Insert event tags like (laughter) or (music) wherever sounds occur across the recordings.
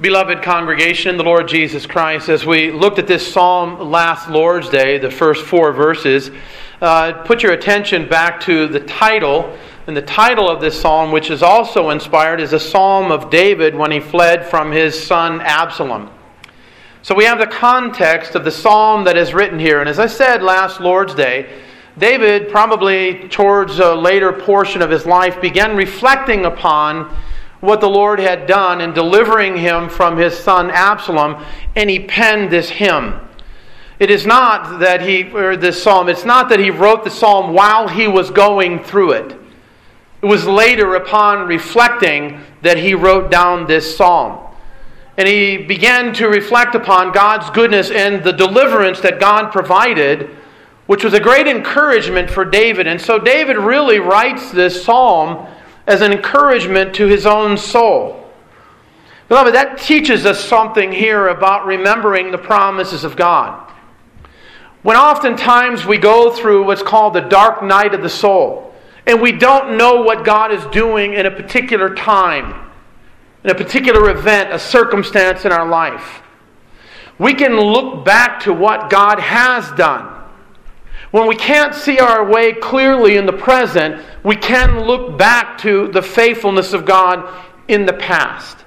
Beloved congregation the Lord Jesus Christ, as we looked at this psalm last Lord's Day, the first four verses, uh, put your attention back to the title. And the title of this psalm, which is also inspired, is a psalm of David when he fled from his son Absalom. So we have the context of the psalm that is written here. And as I said last Lord's Day, David, probably towards a later portion of his life, began reflecting upon what the Lord had done in delivering him from his son Absalom, and he penned this hymn. It is not that he, or this psalm, it's not that he wrote the psalm while he was going through it. It was later, upon reflecting, that he wrote down this psalm. And he began to reflect upon God's goodness and the deliverance that God provided, which was a great encouragement for David. And so David really writes this psalm as an encouragement to his own soul. Beloved, that teaches us something here about remembering the promises of God. When oftentimes we go through what's called the dark night of the soul, and we don't know what God is doing in a particular time, in a particular event, a circumstance in our life, we can look back to what God has done when we can't see our way clearly in the present, we can look back to the faithfulness of God in the past.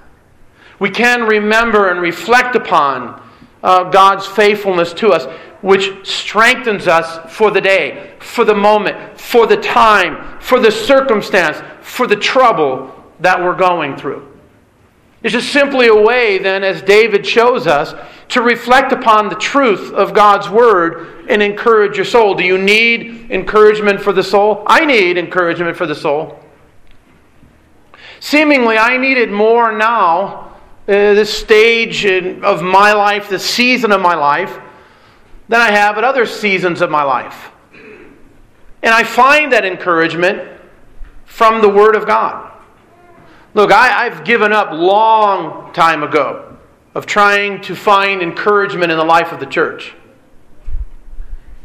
We can remember and reflect upon uh, God's faithfulness to us, which strengthens us for the day, for the moment, for the time, for the circumstance, for the trouble that we're going through. It's just simply a way, then, as David shows us, to reflect upon the truth of God's Word and encourage your soul. Do you need encouragement for the soul? I need encouragement for the soul. Seemingly, I need it more now, uh, this stage of my life, this season of my life, than I have at other seasons of my life. And I find that encouragement from the Word of God. Look, I, have given up long time ago of trying to find encouragement in the life of the church.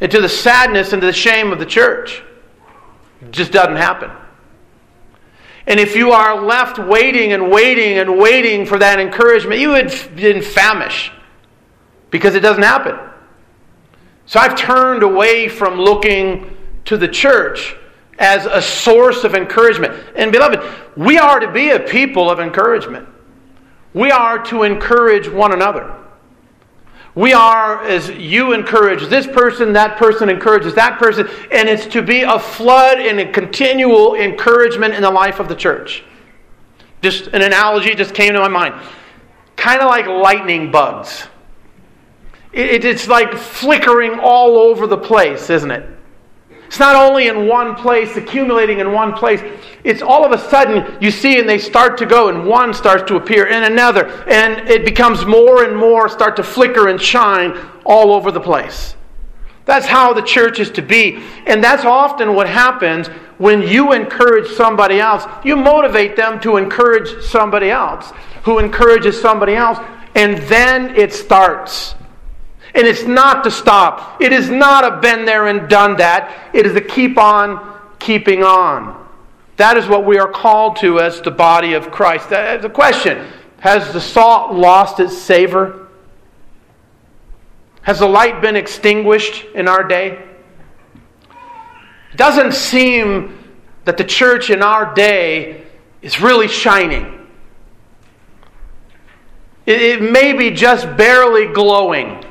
And to the sadness and to the shame of the church. It just doesn't happen. And if you are left waiting and waiting and waiting for that encouragement, you would in famish because it doesn't happen. So I've turned away from looking to the church as a source of encouragement. And beloved, we are to be a people of encouragement. We are to encourage one another. We are, as you encourage this person, that person encourages that person, and it's to be a flood and a continual encouragement in the life of the church. Just an analogy just came to my mind. Kind of like lightning bugs. it's like flickering all over the place, isn't it? It's not only in one place, accumulating in one place. It's all of a sudden you see and they start to go, and one starts to appear, and another, and it becomes more and more start to flicker and shine all over the place. That's how the church is to be. And that's often what happens when you encourage somebody else. You motivate them to encourage somebody else, who encourages somebody else, and then it starts. And it's not to stop. It is not a been there and done that. It is to keep on keeping on. That is what we are called to as the body of Christ. The question Has the salt lost its savor? Has the light been extinguished in our day? It doesn't seem that the church in our day is really shining. It, may be just barely glowing.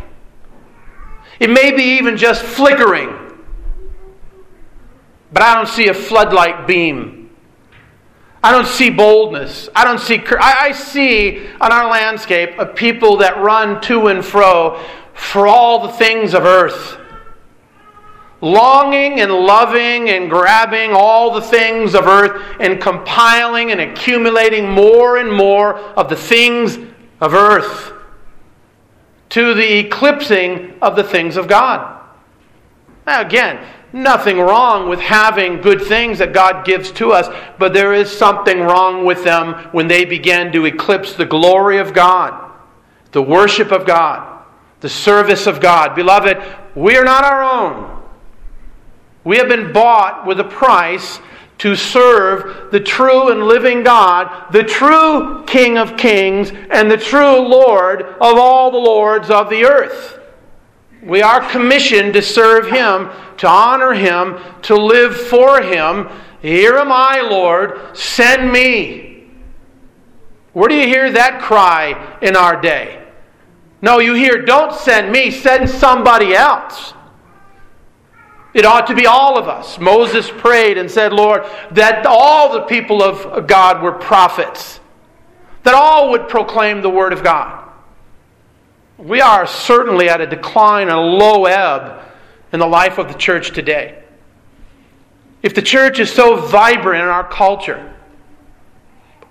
It may be even just flickering, but I don't see a floodlight beam. I don't see boldness. I don't see. I, I see on our landscape a people that run to and fro for all the things of earth longing and loving and grabbing all the things of earth and compiling and accumulating more and more of the things of earth to the eclipsing of the things of God. Now, again, nothing wrong with having good things that God gives to us, but there is something wrong with them when they begin to eclipse the glory of God, the worship of God, the service of God. Beloved, we are not our own. We have been bought with a price to serve the true and living God, the true King of kings, and the true Lord of all the lords of the earth. We are commissioned to serve Him, to honor Him, to live for Him. Here am I, Lord, send me. Where do you hear that cry in our day? No, you hear, don't send me, send somebody else. It ought to be all of us. Moses prayed and said, Lord, that all the people of God were prophets, that all would proclaim the word of God. We are certainly at a decline a low ebb in the life of the church today. If the church is so vibrant in our culture,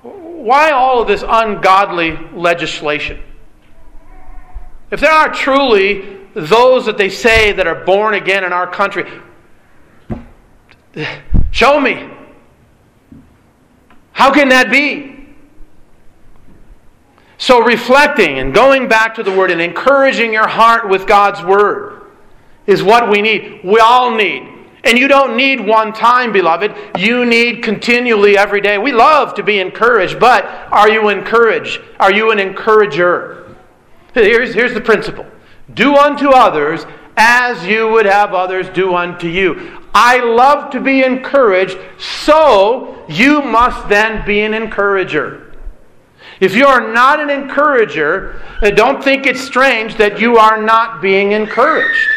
why all of this ungodly legislation? If there are truly those that they say that are born again in our country, show me. How can that be? So, reflecting and going back to the Word and encouraging your heart with God's Word is what we need. We all need. And you don't need one time, beloved. You need continually every day. We love to be encouraged, but are you encouraged? Are you an encourager? Here's, here's the principle do unto others as you would have others do unto you. I love to be encouraged, so you must then be an encourager. If you are not an encourager, uh, don't think it's strange that you are not being encouraged.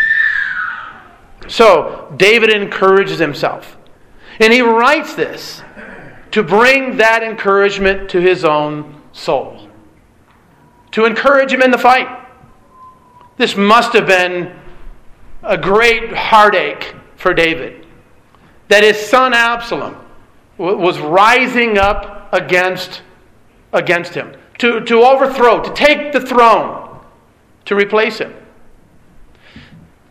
So, David encourages himself. And he writes this to bring that encouragement to his own soul, to encourage him in the fight. This must have been a great heartache for David that his son Absalom was rising up against against him, to, to overthrow, to take the throne, to replace him.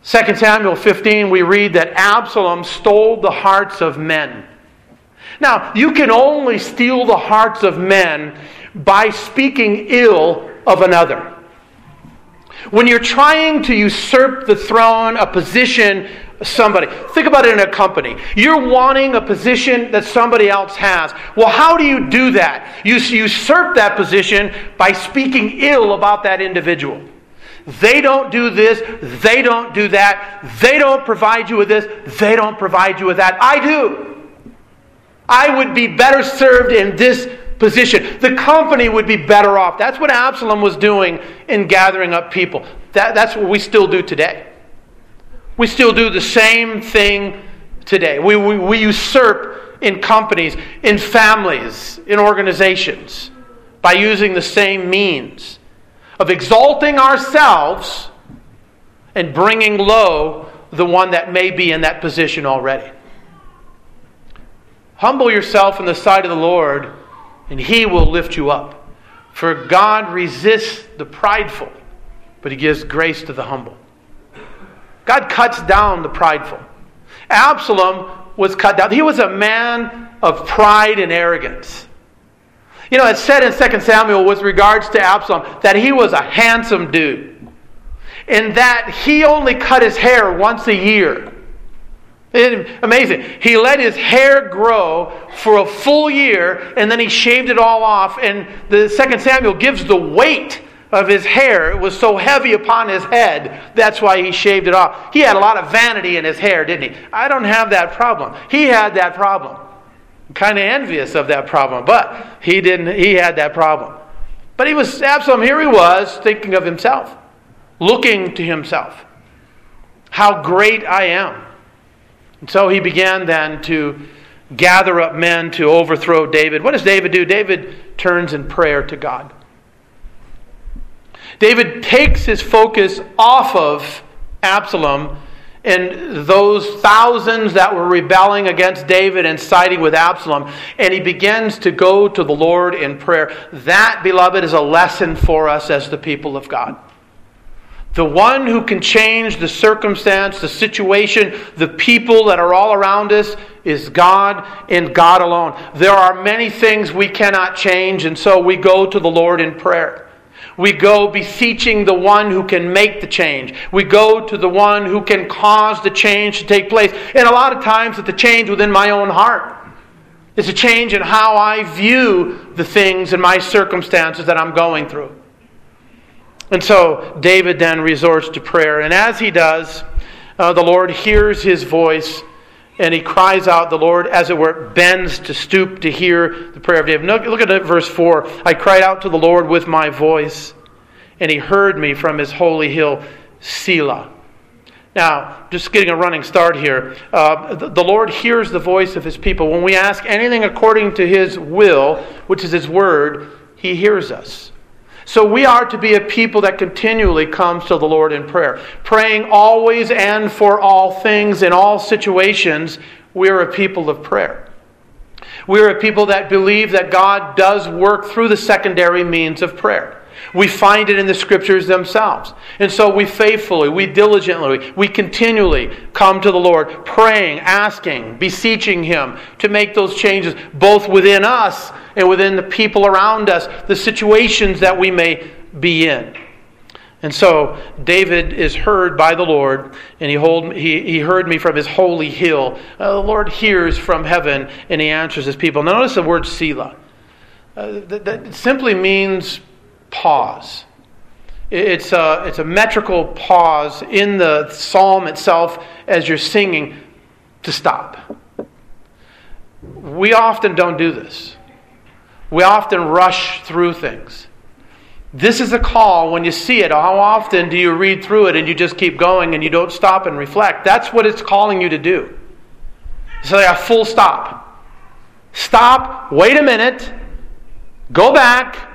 2 Samuel 15, we read that Absalom stole the hearts of men. Now, you can only steal the hearts of men by speaking ill of another. When you're trying to usurp the throne, a position, somebody. Think about it in a company. You're wanting a position that somebody else has. Well, how do you do that? You usurp that position by speaking ill about that individual. They don't do this, they don't do that, they don't provide you with this, they don't provide you with that. I do. I would be better served in this position. The company would be better off. That's what Absalom was doing in gathering up people. That, that's what we still do today. We still do the same thing today. We, we, we usurp in companies, in families, in organizations by using the same means of exalting ourselves and bringing low the one that may be in that position already. Humble yourself in the sight of the Lord, and He will lift you up. For God resists the prideful, but He gives grace to the humble. God cuts down the prideful. Absalom was cut down. He was a man of pride and arrogance. You know, it's said in 2 Samuel with regards to Absalom that he was a handsome dude. And that he only cut his hair once a year. Amazing. He let his hair grow for a full year and then he shaved it all off. And the second Samuel gives the weight of his hair. It was so heavy upon his head, that's why he shaved it off. He had a lot of vanity in his hair, didn't he? I don't have that problem. He had that problem. I'm kind of envious of that problem, but he didn't he had that problem. But he was Absalom, here he was thinking of himself, looking to himself. How great I am. And so he began then to gather up men to overthrow David. What does David do? David turns in prayer to God. David takes his focus off of Absalom and those thousands that were rebelling against David and siding with Absalom, and he begins to go to the Lord in prayer. That, beloved, is a lesson for us as the people of God. The one who can change the circumstance, the situation, the people that are all around us is God and God alone. There are many things we cannot change, and so we go to the Lord in prayer. We go beseeching the one who can make the change. We go to the one who can cause the change to take place. And a lot of times it's the change within my own heart. It's a change in how I view the things and my circumstances that I'm going through. And so David then resorts to prayer. And as he does, uh, the Lord hears his voice and he cries out. The Lord, as it were, bends to stoop to hear the prayer of David. Look, look at verse 4. I cried out to the Lord with my voice, and he heard me from his holy hill, Selah. Now, just getting a running start here. Uh, the, the Lord hears the voice of his people. When we ask anything according to his will, which is his word, he hears us. So we are to be a people that continually comes to the Lord in prayer, praying always and for all things in all situations. We are a people of prayer. We are a people that believe that God does work through the secondary means of prayer. We find it in the scriptures themselves. And so we faithfully, we diligently, we continually come to the Lord, praying, asking, beseeching Him to make those changes, both within us and within the people around us, the situations that we may be in. And so David is heard by the Lord, and he, hold, he, he heard me from his holy hill. Uh, the Lord hears from heaven, and he answers his people. Now, notice the word Selah. Uh, that, that simply means pause. It's a, it's a metrical pause in the psalm itself as you're singing to stop. We often don't do this. We often rush through things. This is a call when you see it. How often do you read through it and you just keep going and you don't stop and reflect? That's what it's calling you to do. So, a full stop. Stop, wait a minute, go back,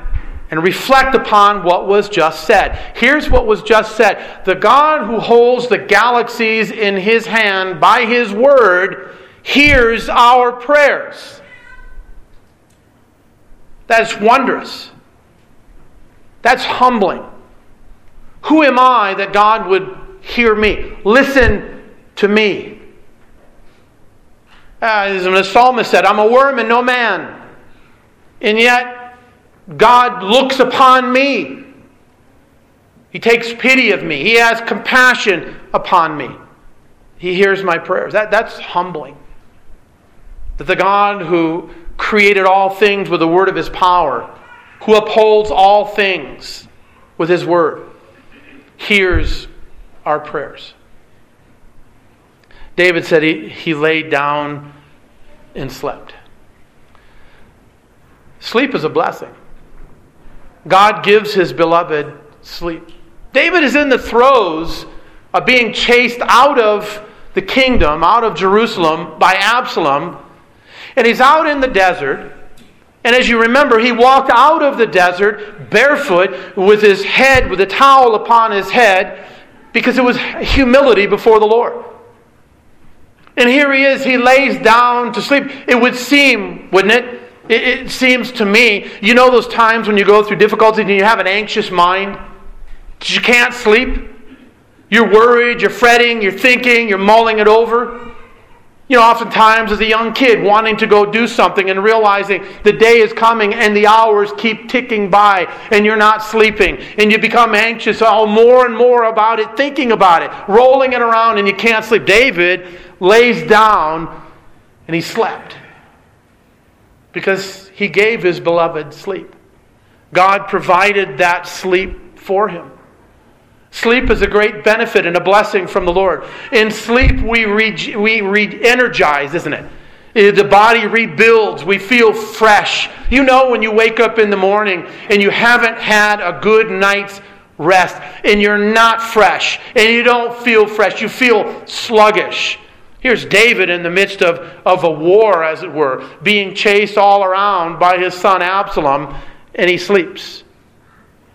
and reflect upon what was just said. Here's what was just said The God who holds the galaxies in his hand by his word hears our prayers. That's wondrous. That's humbling. Who am I that God would hear me? Listen to me. Uh, as the psalmist said, I'm a worm and no man. And yet, God looks upon me. He takes pity of me. He has compassion upon me. He hears my prayers. That, that's humbling. That the God who created all things with the word of his power, who upholds all things with his word, hears our prayers. David said he, he laid down and slept. Sleep is a blessing. God gives his beloved sleep. David is in the throes of being chased out of the kingdom, out of Jerusalem by Absalom, and he's out in the desert. And as you remember, he walked out of the desert barefoot with his head, with a towel upon his head, because it was humility before the Lord. And here he is, he lays down to sleep. It would seem, wouldn't it, it, it seems to me, you know those times when you go through difficulties and you have an anxious mind? You can't sleep. You're worried, you're fretting, you're thinking, you're mulling it over. You know, oftentimes as a young kid wanting to go do something and realizing the day is coming and the hours keep ticking by and you're not sleeping and you become anxious all more and more about it, thinking about it, rolling it around and you can't sleep. David lays down and he slept because he gave his beloved sleep. God provided that sleep for him. Sleep is a great benefit and a blessing from the Lord. In sleep, we re, we re energize, isn't it? Eh, the body rebuilds. We feel fresh. You know, when you wake up in the morning and you haven't had a good night's rest and you're not fresh and you don't feel fresh, you feel sluggish. Here's David in the midst of, of a war, as it were, being chased all around by his son Absalom, and he sleeps.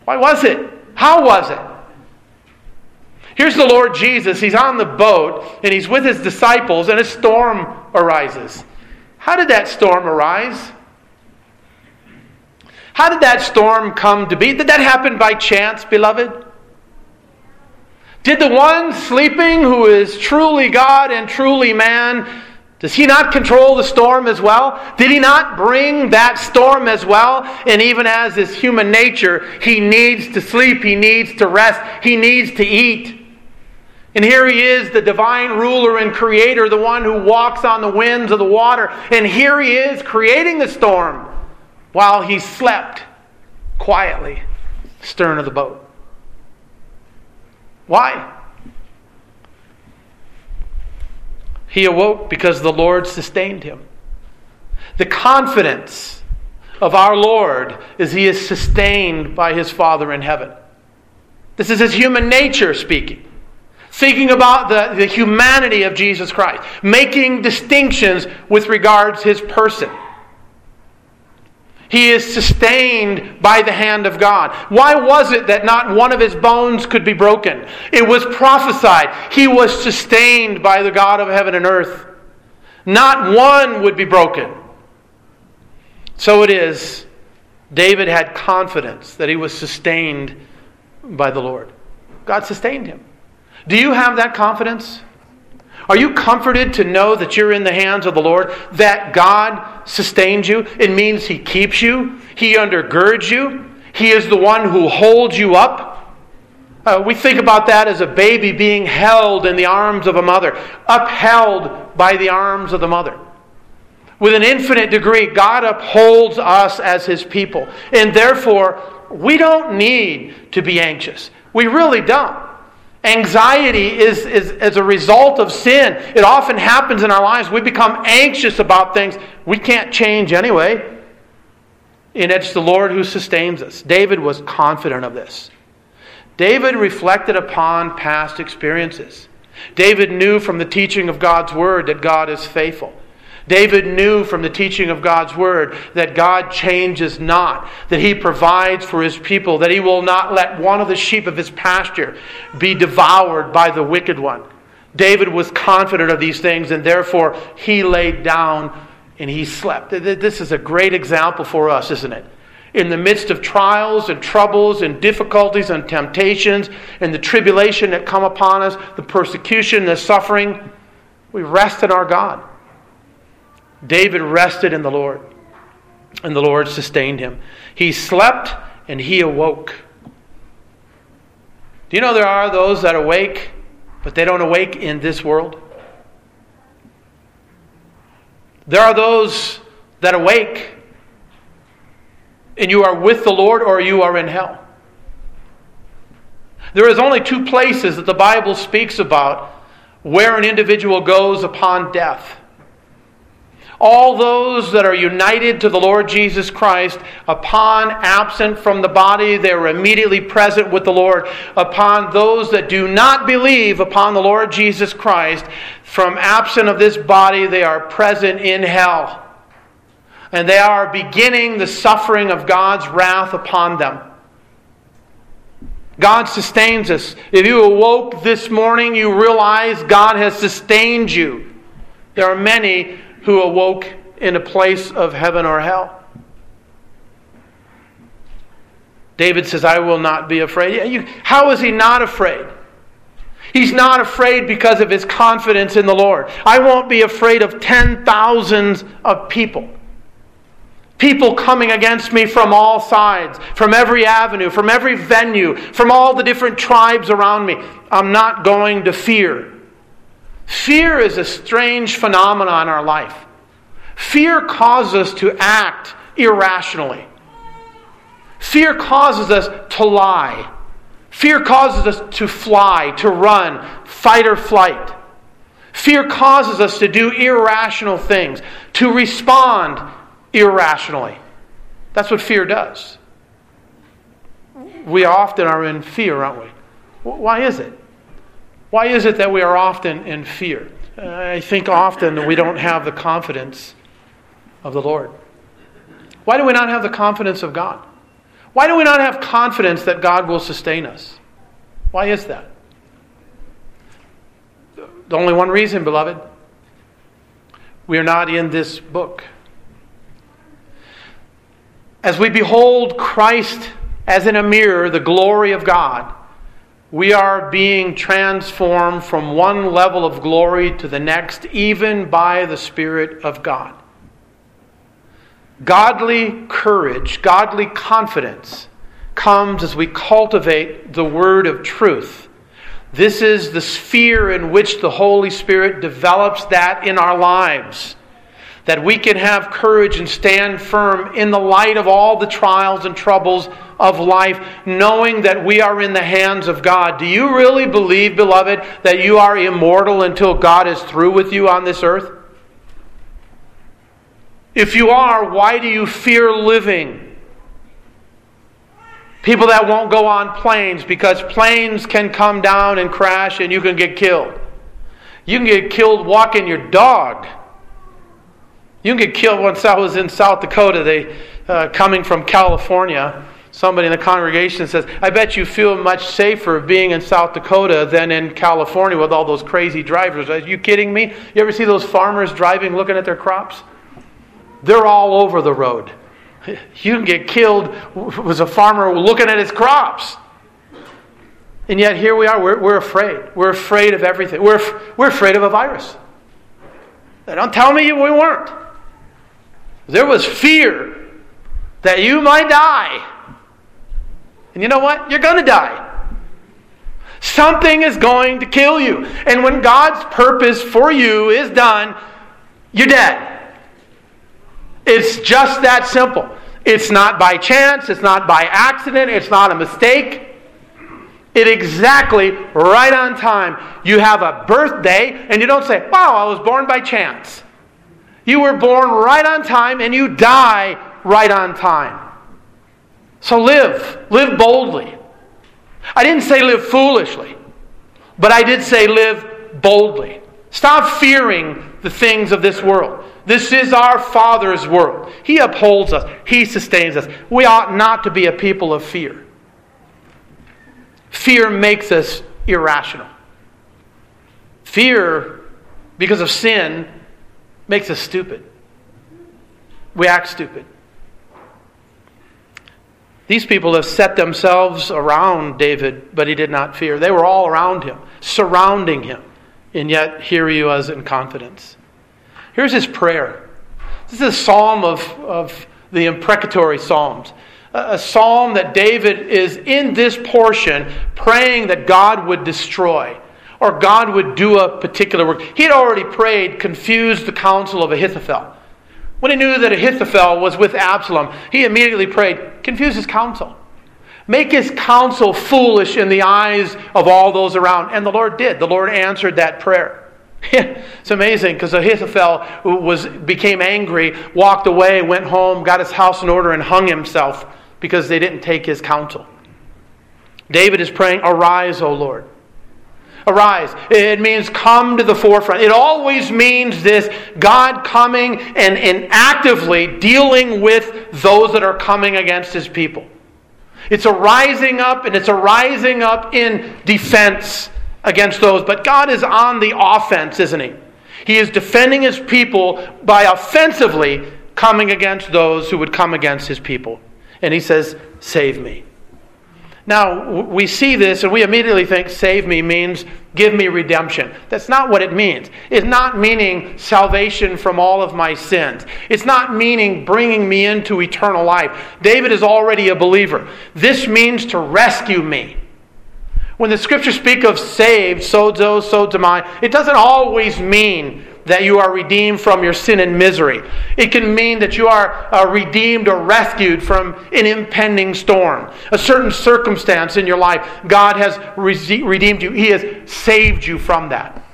Why was it? How was it? Here's the Lord Jesus. He's on the boat, and he's with his disciples, and a storm arises. How did that storm arise? How did that storm come to be? Did that happen by chance, beloved? Did the one sleeping, who is truly God and truly man, does he not control the storm as well? Did he not bring that storm as well? And even as is human nature, he needs to sleep, he needs to rest, he needs to eat. And here he is, the divine ruler and creator, the one who walks on the winds of the water. And here he is creating the storm while he slept quietly stern of the boat. Why? He awoke because the Lord sustained him. The confidence of our Lord is he is sustained by his Father in heaven. This is his human nature speaking. Thinking about the, the humanity of Jesus Christ, making distinctions with regards his person. He is sustained by the hand of God. Why was it that not one of his bones could be broken? It was prophesied. He was sustained by the God of heaven and earth. Not one would be broken. So it is. David had confidence that he was sustained by the Lord. God sustained him. Do you have that confidence? Are you comforted to know that you're in the hands of the Lord? That God sustains you? It means He keeps you, He undergirds you, He is the one who holds you up. Uh, we think about that as a baby being held in the arms of a mother, upheld by the arms of the mother. With an infinite degree, God upholds us as His people. And therefore, we don't need to be anxious. We really don't. Anxiety is, is as a result of sin. It often happens in our lives. We become anxious about things we can't change anyway. And it's the Lord who sustains us. David was confident of this. David reflected upon past experiences. David knew from the teaching of God's word that God is faithful. David knew from the teaching of God's word that God changes not, that he provides for his people, that he will not let one of the sheep of his pasture be devoured by the wicked one. David was confident of these things, and therefore he laid down and he slept. This is a great example for us, isn't it? In the midst of trials and troubles and difficulties and temptations and the tribulation that come upon us, the persecution, the suffering, we rest in our God. David rested in the Lord, and the Lord sustained him. He slept and he awoke. Do you know there are those that awake, but they don't awake in this world? There are those that awake, and you are with the Lord or you are in hell. There is only two places that the Bible speaks about where an individual goes upon death. All those that are united to the Lord Jesus Christ, upon absent from the body, they are immediately present with the Lord. Upon those that do not believe upon the Lord Jesus Christ, from absent of this body, they are present in hell. And they are beginning the suffering of God's wrath upon them. God sustains us. If you awoke this morning, you realize God has sustained you. There are many who awoke in a place of heaven or hell. David says, I will not be afraid. How is he not afraid? He's not afraid because of his confidence in the Lord. I won't be afraid of ten thousands of people. People coming against me from all sides, from every avenue, from every venue, from all the different tribes around me. I'm not going to fear. Fear is a strange phenomenon in our life. Fear causes us to act irrationally. Fear causes us to lie. Fear causes us to fly, to run, fight or flight. Fear causes us to do irrational things, to respond irrationally. That's what fear does. We often are in fear, aren't we? Why is it? Why is it that we are often in fear? I think often we don't have the confidence of the Lord. Why do we not have the confidence of God? Why do we not have confidence that God will sustain us? Why is that? The only one reason, beloved. We are not in this book. As we behold Christ as in a mirror, the glory of God, we are being transformed from one level of glory to the next, even by the Spirit of God. Godly courage, godly confidence comes as we cultivate the word of truth, This is the sphere in which the Holy Spirit develops that in our lives. That we can have courage and stand firm in the light of all the trials and troubles of life, knowing that we are in the hands of God. Do you really believe, beloved, that you are immortal until God is through with you on this earth? If you are, why do you fear living? People that won't go on planes because planes can come down and crash and you can get killed. You can get killed walking your dog. You can get killed. Once I was in South Dakota, they uh, coming from California. Somebody in the congregation says, "I bet you feel much safer being in South Dakota than in California with all those crazy drivers." Are you kidding me? You ever see those farmers driving, looking at their crops? They're all over the road. (laughs) You can get killed as a farmer looking at his crops. And yet here we are, we're, we're afraid. We're afraid of everything. We're, we're afraid of a virus. They Don't tell me we weren't. There was fear that you might die. And you know what? You're going to die. Something is going to kill you. And when God's purpose for you is done, you're dead. It's just that simple. It's not by chance, it's not by accident, it's not a mistake. It exactly right on time. You have a birthday and you don't say, Wow, I was born by chance. You were born right on time and you die right on time. So live, live boldly. I didn't say live foolishly, but I did say live boldly. Stop fearing the things of this world. This is our Father's world. He upholds us, He sustains us. We ought not to be a people of fear. Fear makes us irrational. Fear, because of sin, makes us stupid. We act stupid. These people have set themselves around David, but he did not fear. They were all around him, surrounding him, and yet here he was in confidence. Here's his prayer. This is a psalm of, of the imprecatory psalms. A, a psalm that David is in this portion praying that God would destroy or God would do a particular work. He had already prayed, confused the counsel of Ahithophel. When he knew that Ahithophel was with Absalom, he immediately prayed, confuse his counsel. Make his counsel foolish in the eyes of all those around. And the Lord did. The Lord answered that prayer. (laughs) it's amazing because Ahithophel was, became angry, walked away, went home, got his house in order, and hung himself because they didn't take his counsel. David is praying, Arise, O Lord. Arise. It means come to the forefront. It always means this God coming and, and actively dealing with those that are coming against his people. It's a rising up, and it's a rising up in defense against those. But God is on the offense, isn't He? He is defending His people by offensively coming against those who would come against His people. And He says, Save me. Now, we see this and we immediately think save me means give me redemption. That's not what it means. It's not meaning salvation from all of my sins. It's not meaning bringing me into eternal life. David is already a believer. This means to rescue me. When the scriptures speak of saved, sozo, sozomai, it doesn't always mean that you are redeemed from your sin and misery. It can mean that you are uh, redeemed or rescued from an impending storm, a certain circumstance in your life. God has re- redeemed you, He has saved you from that.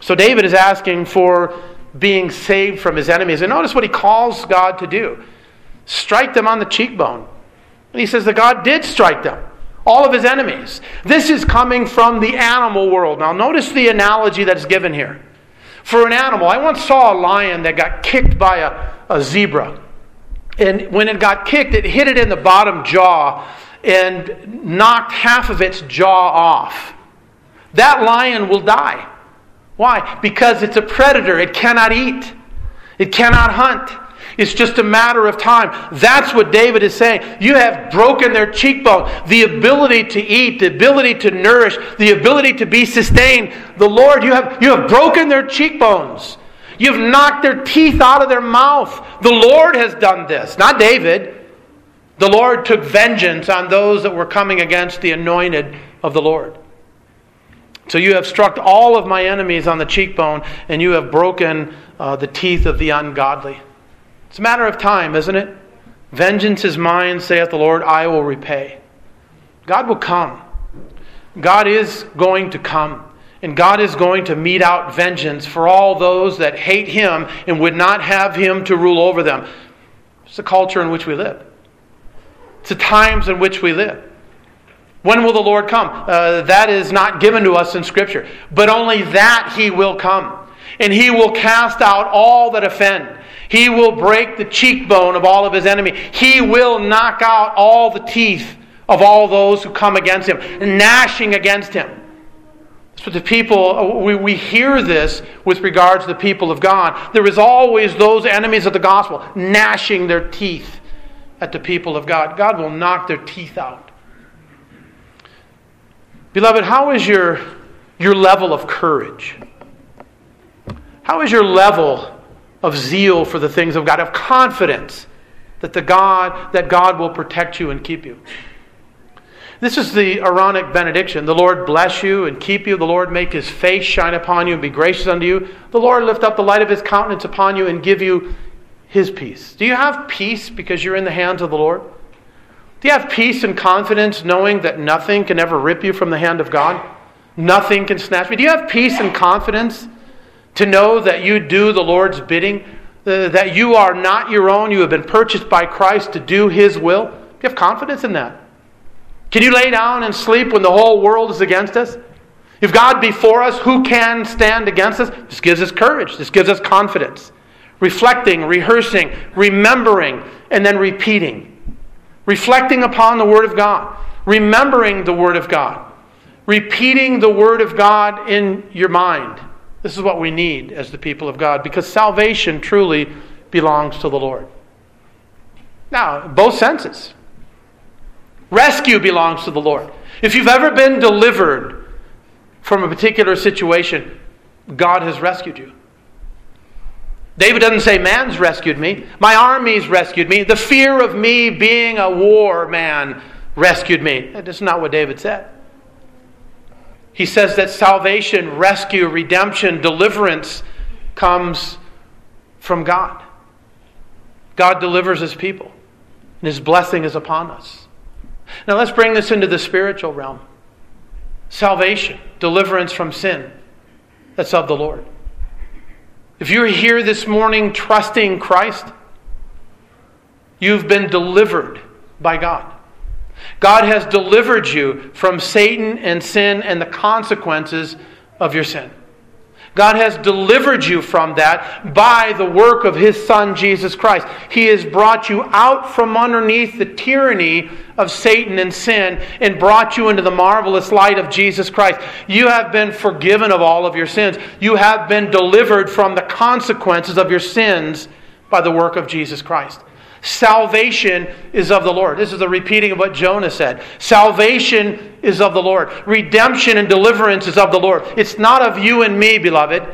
So David is asking for being saved from his enemies. And notice what he calls God to do strike them on the cheekbone. And he says that God did strike them all of his enemies. This is coming from the animal world. Now, notice the analogy that's given here. For an animal, I once saw a lion that got kicked by a, a zebra. And when it got kicked, it hit it in the bottom jaw and knocked half of its jaw off. That lion will die. Why? Because it's a predator. It cannot eat, it cannot hunt. It's just a matter of time. That's what David is saying. You have broken their cheekbone. The ability to eat, the ability to nourish, the ability to be sustained. The Lord, you have, you have broken their cheekbones. You've knocked their teeth out of their mouth. The Lord has done this, not David. The Lord took vengeance on those that were coming against the anointed of the Lord. So you have struck all of my enemies on the cheekbone, and you have broken uh, the teeth of the ungodly. It's a matter of time, isn't it? Vengeance is mine, saith the Lord, I will repay. God will come. God is going to come. And God is going to mete out vengeance for all those that hate Him and would not have Him to rule over them. It's the culture in which we live, it's the times in which we live. When will the Lord come? Uh, that is not given to us in Scripture. But only that He will come. And He will cast out all that offend. He will break the cheekbone of all of His enemy. He will knock out all the teeth of all those who come against Him, gnashing against Him. So the people, we, we hear this with regards to the people of God. There is always those enemies of the gospel gnashing their teeth at the people of God. God will knock their teeth out. Beloved, how is your, your level of courage? How is your level of zeal for the things of God, of confidence that, the God, that God will protect you and keep you? This is the Aaronic benediction. The Lord bless you and keep you. The Lord make his face shine upon you and be gracious unto you. The Lord lift up the light of his countenance upon you and give you his peace. Do you have peace because you're in the hands of the Lord? Do you have peace and confidence knowing that nothing can ever rip you from the hand of God? Nothing can snatch me. Do you have peace and confidence to know that you do the Lord's bidding? Uh, that you are not your own, you have been purchased by Christ to do His will? Do you have confidence in that? Can you lay down and sleep when the whole world is against us? If God be for us, who can stand against us? This gives us courage. This gives us confidence. Reflecting, rehearsing, remembering, and then repeating reflecting upon the Word of God, remembering the Word of God, repeating the Word of God in your mind. This is what we need as the people of God because salvation truly belongs to the Lord. Now, both senses. Rescue belongs to the Lord. If you've ever been delivered from a particular situation, God has rescued you. David doesn't say, Man's rescued me. My army's rescued me. The fear of me being a war man rescued me. That's not what David said. He says that salvation, rescue, redemption, deliverance comes from God. God delivers his people, and his blessing is upon us. Now let's bring this into the spiritual realm. Salvation, deliverance from sin, that's of the Lord. If you're here this morning trusting Christ, you've been delivered by God. God has delivered you from Satan and sin and the consequences of your sin. God has delivered you from that by the work of His Son, Jesus Christ. He has brought you out from underneath the tyranny of Satan and sin and brought you into the marvelous light of Jesus Christ. You have been forgiven of all of your sins. You have been delivered from the consequences of your sins by the work of Jesus Christ. Salvation is of the Lord. This is a repeating of what Jonah said. Salvation is of the Lord. Redemption and deliverance is of the Lord. It's not of you and me, beloved.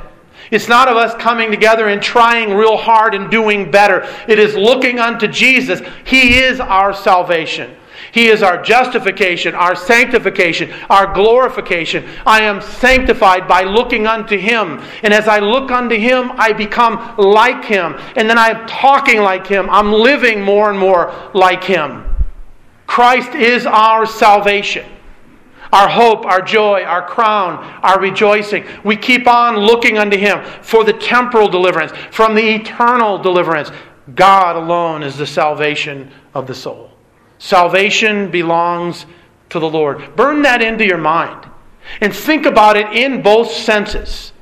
It's not of us coming together and trying real hard and doing better. It is looking unto Jesus. He is our salvation. He is our justification, our sanctification, our glorification. I am sanctified by looking unto Him. And as I look unto Him, I become like Him. And then I'm talking like Him. I'm living more and more like Him. Christ is our salvation our hope, our joy, our crown, our rejoicing. We keep on looking unto Him for the temporal deliverance, from the eternal deliverance. God alone is the salvation of the soul. Salvation belongs to the Lord. Burn that into your mind and think about it in both senses.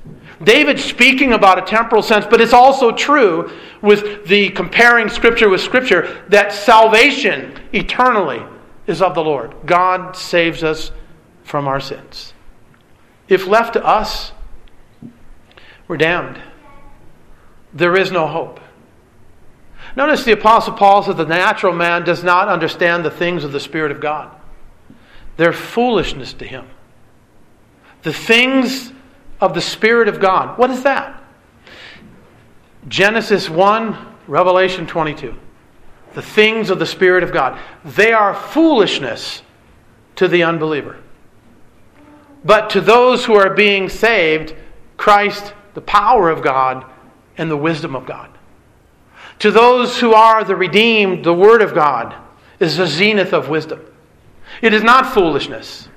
David's speaking about a temporal sense, but it's also true with the comparing Scripture with Scripture that salvation eternally is of the Lord. God saves us from our sins. If left to us, we're damned. There is no hope. Notice the Apostle Paul says the natural man does not understand the things of the Spirit of God. They're foolishness to him. The things of the Spirit of God. What is that? Genesis 1, Revelation 22. The things of the Spirit of God. They are foolishness to the unbeliever. but to those who are being saved, Christ, the power of God, and the wisdom of God. To those who are the redeemed, the Word of God is the zenith of wisdom. It is not foolishness.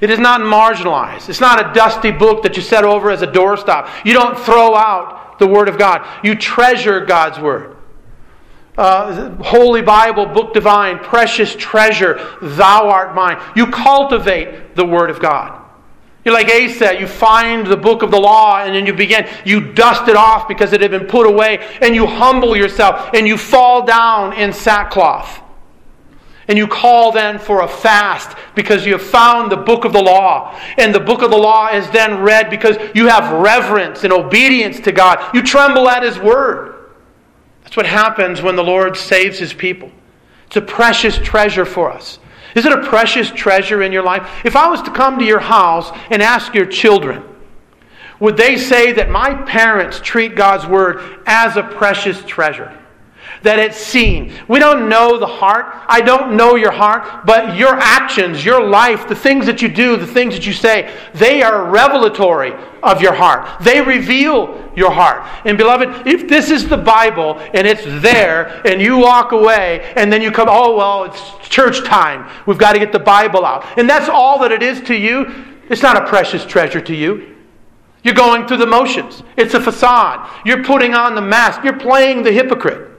It is not marginalized. It's not a dusty book that you set over as a doorstop. You don't throw out the Word of God. You treasure God's Word. Uh, Holy Bible, Book Divine, precious treasure, thou art mine. You cultivate the Word of God. You're like Asa, you find the book of the law and then you begin, you dust it off because it had been put away, and you humble yourself and you fall down in sackcloth. And you call then for a fast because you have found the book of the law. And the book of the law is then read because you have reverence and obedience to God. You tremble at His word. That's what happens when the Lord saves His people. It's a precious treasure for us. Is it a precious treasure in your life? If I was to come to your house and ask your children, would they say that my parents treat God's word as a precious treasure? That it's seen. We don't know the heart. I don't know your heart, but your actions, your life, the things that you do, the things that you say, they are revelatory of your heart. They reveal your heart. And beloved, if this is the Bible and it's there and you walk away and then you come, oh, well, it's church time. We've got to get the Bible out. And that's all that it is to you. It's not a precious treasure to you. You're going through the motions. It's a facade. You're putting on the mask. You're playing the hypocrite.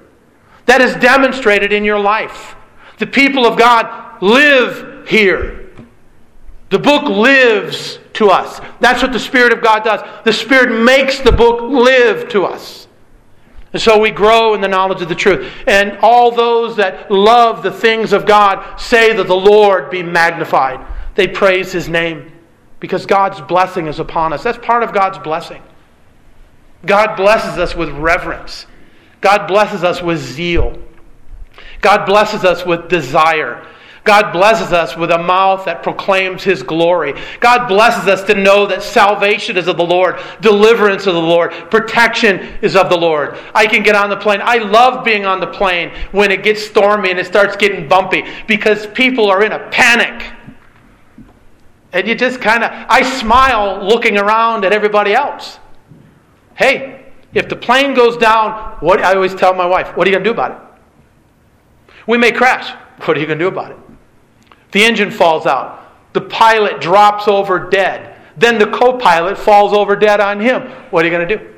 That is demonstrated in your life. The people of God live here. The book lives to us. That's what the Spirit of God does. The Spirit makes the book live to us. And so we grow in the knowledge of the truth. And all those that love the things of God say that the Lord be magnified. They praise His name because God's blessing is upon us. That's part of God's blessing. God blesses us with reverence. God blesses us with zeal. God blesses us with desire. God blesses us with a mouth that proclaims His glory. God blesses us to know that salvation is of the Lord, deliverance of the Lord, protection is of the Lord. I can get on the plane. I love being on the plane when it gets stormy and it starts getting bumpy because people are in a panic. And you just kind of, I smile looking around at everybody else. Hey, if the plane goes down, what I always tell my wife, what are you going to do about it? We may crash. What are you going to do about it? The engine falls out. The pilot drops over dead. Then the co pilot falls over dead on him. What are you going to do?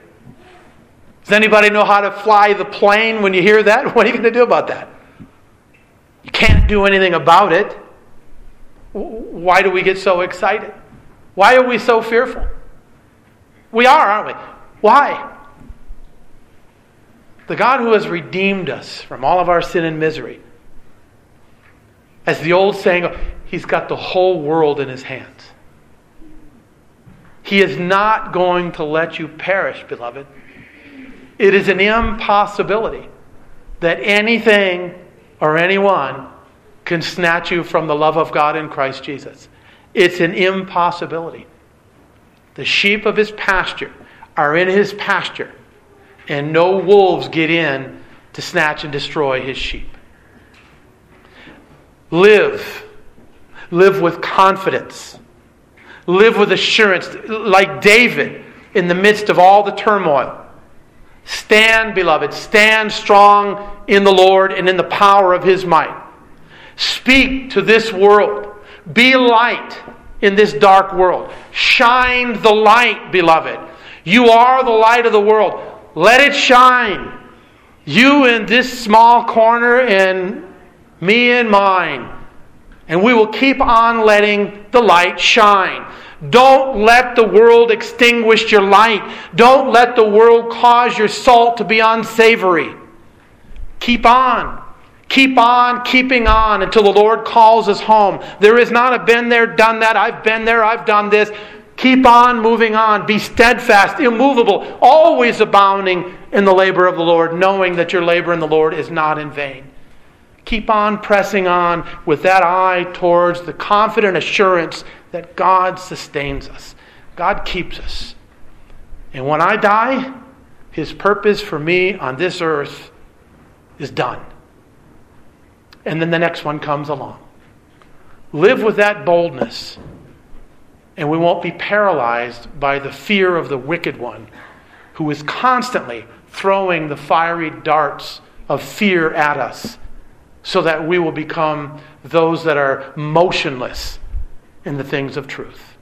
Does anybody know how to fly the plane when you hear that? (laughs) What are you going to do about that? You can't do anything about it. Why do we get so excited? Why are we so fearful? We are, aren't we? Why? The God who has redeemed us from all of our sin and misery as the old saying, he's got the whole world in his hands. He is not going to let you perish, beloved. It is an impossibility that anything or anyone can snatch you from the love of God in Christ Jesus. It's an impossibility. The sheep of his pasture are in his pasture, and no wolves get in to snatch and destroy his sheep. Live. Live with confidence. Live with assurance, like David in the midst of all the turmoil. Stand, beloved, stand strong in the Lord and in the power of his might. Speak to this world. Be light in this dark world. Shine the light, beloved. You are the light of the world. Let it shine. You in this small corner and me and mine. And we will keep on letting the light shine. Don't let the world extinguish your light. Don't let the world cause your salt to be unsavory. Keep on. Keep on keeping on until the Lord calls us home. There is not a been there, done that. I've been there, I've done this. Keep on moving on. Be steadfast, immovable, always abounding in the labor of the Lord, knowing that your labor in the Lord is not in vain. Keep on pressing on with that eye towards the confident assurance that God sustains us, God keeps us. And when I die, His purpose for me on this earth is done. And then the next one comes along. Live with that boldness. And we won't be paralyzed by the fear of the wicked one who is constantly throwing the fiery darts of fear at us so that we will become those that are motionless in the things of truth.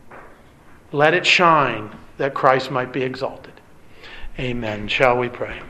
Let it shine that Christ might be exalted. Amen. Shall we pray?